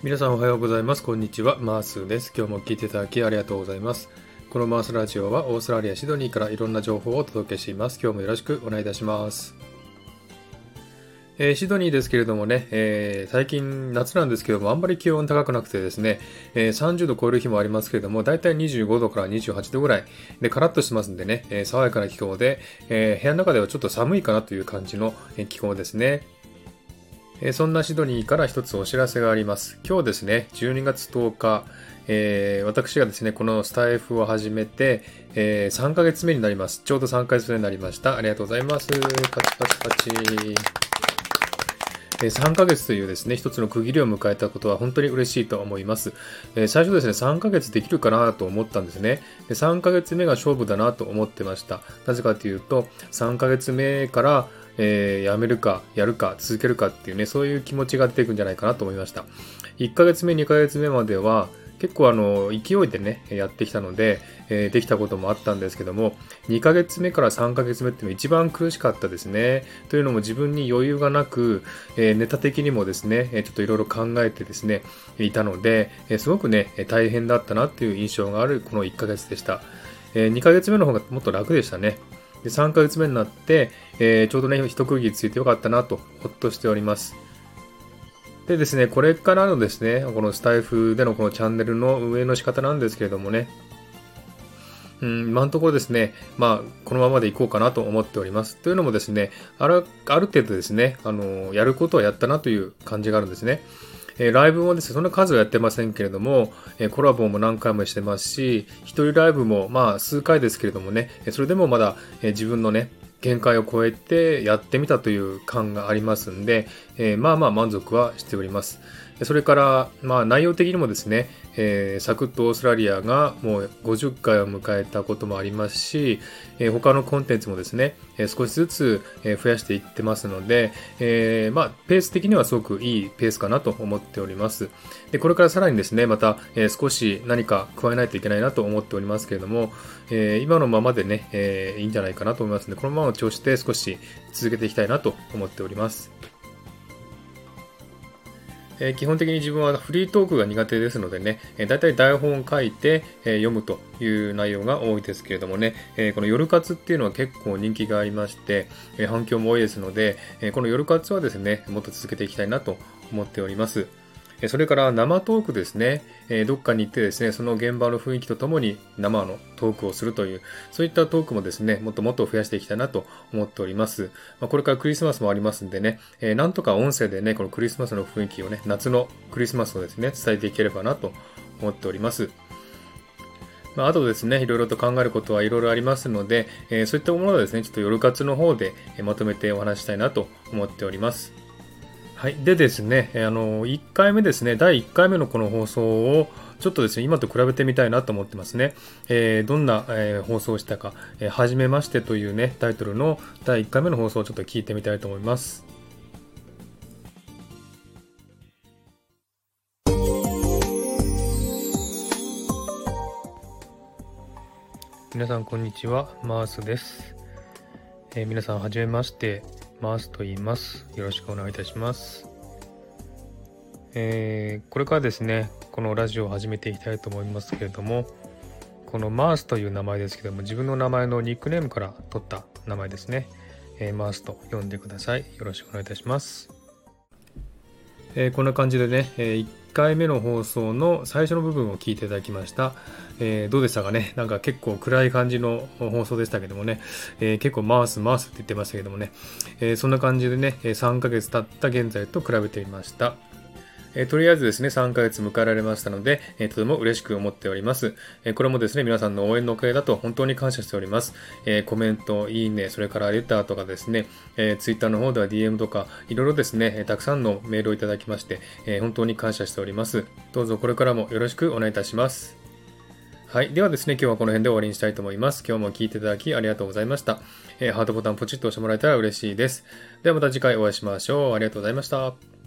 皆さんおはようございます。こんにちは。マースです。今日も聞いていただきありがとうございます。このマースラジオはオーストラリア・シドニーからいろんな情報をお届けしています。今日もよろしくお願いいたします。えー、シドニーですけれどもね、えー、最近夏なんですけども、あんまり気温高くなくてですね、えー、30度超える日もありますけれども、だいたい25度から28度ぐらいで、カラッとしてますんでね、え爽やかな気候で、え部屋の中ではちょっと寒いかなという感じの気候ですね。えそんなシドニーから一つお知らせがあります。今日ですね、12月10日、えー、私がですね、このスタイフを始めて、えー、3ヶ月目になります。ちょうど3ヶ月目になりました。ありがとうございます。パチパチパチ。3ヶ月というですね、一つの区切りを迎えたことは本当に嬉しいと思います。最初ですね、3ヶ月できるかなと思ったんですね。3ヶ月目が勝負だなと思ってました。なぜかというと、3ヶ月目から、えー、やめるか、やるか、続けるかっていうね、そういう気持ちが出てくるんじゃないかなと思いました。1ヶ月目、2ヶ月目までは、結構あの、勢いでね、やってきたので、えー、できたこともあったんですけども、2ヶ月目から3ヶ月目っていうのが一番苦しかったですね。というのも自分に余裕がなく、えー、ネタ的にもですね、ちょっといろいろ考えてですね、いたので、えすごくね、大変だったなっていう印象があるこの1ヶ月でした。え2ヶ月目の方がもっと楽でしたね。で3ヶ月目になって、えー、ちょうどね、一区切りついてよかったなと、ほっとしております。でですね、これからのですね、このスタイフでのこのチャンネルの運営の仕方なんですけれどもね、うん、今のところですね、まあ、このままでいこうかなと思っております。というのもですね、ある、ある程度ですね、あの、やることはやったなという感じがあるんですね。え、ライブもですね、そんな数はやってませんけれども、え、コラボも何回もしてますし、一人ライブもまあ数回ですけれどもね、それでもまだ、え、自分のね、限界を超えてやってみたという感がありますんで、え、まあまあ満足はしております。それから、まあ内容的にもですね、えー、サクッとオーストラリアがもう50回を迎えたこともありますし、えー、他のコンテンツもですね、えー、少しずつ、増やしていってますので、えまあ、ペース的にはすごくいいペースかなと思っております。で、これからさらにですね、また、え少し何か加えないといけないなと思っておりますけれども、え今のままでね、えいいんじゃないかなと思いますので、このままの調子で少し続けていきたいなと思っております。えー、基本的に自分はフリートークが苦手ですのでね、えー、だいたい台本を書いて、えー、読むという内容が多いですけれどもね、えこの夜活っていうのは結構人気がありまして、え反響も多いですので、えこの夜活はですね、もっと続けていきたいなと思っております。それから生トークですね。どっかに行ってですね、その現場の雰囲気とともに生のトークをするという、そういったトークもですね、もっともっと増やしていきたいなと思っております。まこれからクリスマスもありますんでね、なんとか音声でね、このクリスマスの雰囲気をね、夏のクリスマスをですね、伝えていければなと思っております。まあ、あとですね、いろいろと考えることはいろいろありますので、え、そういったものはですね、ちょっと夜活の方でまとめてお話したいなと思っております。はい。でですね、あの、1回目ですね、第1回目のこの放送を、ちょっとですね、今と比べてみたいなと思ってますね。えー、どんな、えー、放送をしたか、えー、はじめましてというね、タイトルの第1回目の放送をちょっと聞いてみたいと思います。皆さん、こんにちは。マースです。えー、皆さん、はじめまして。マースと言います。よろしくお願いいたします。えー、これからですね、このラジオを始めていきたいと思いますけれども、このマースという名前ですけども、自分の名前のニックネームから取った名前ですね。えー、マースと呼んでください。よろしくお願いいたします。えー、こんな感じでね、えー、回目の放送の最初の部分を聞いていただきました。えー、どうでしたかね？なんか結構暗い感じの放送でしたけどもね、えー、結構回す回すって言ってましたけどもね、えー、そんな感じでね、3ヶ月経った現在と比べてみました。えとりあえずですね、3ヶ月迎えられましたので、えとても嬉しく思っております、えこれもですね、皆さんの応援のおかげだと本当に感謝しております。えコメント、いいね、それからレターとかですね、え Twitter の方では DM とか、いろいろですね、たくさんのメールをいただきまして、え本当に感謝しております。どうぞこれからもよろしくお願いいたします。はい。ではですね、今日はこの辺で終わりにしたいと思います。今日も聴いていただきありがとうございました。えー、ハートボタンポチッと押してもらえたら嬉しいです。ではまた次回お会いしましょう。ありがとうございました。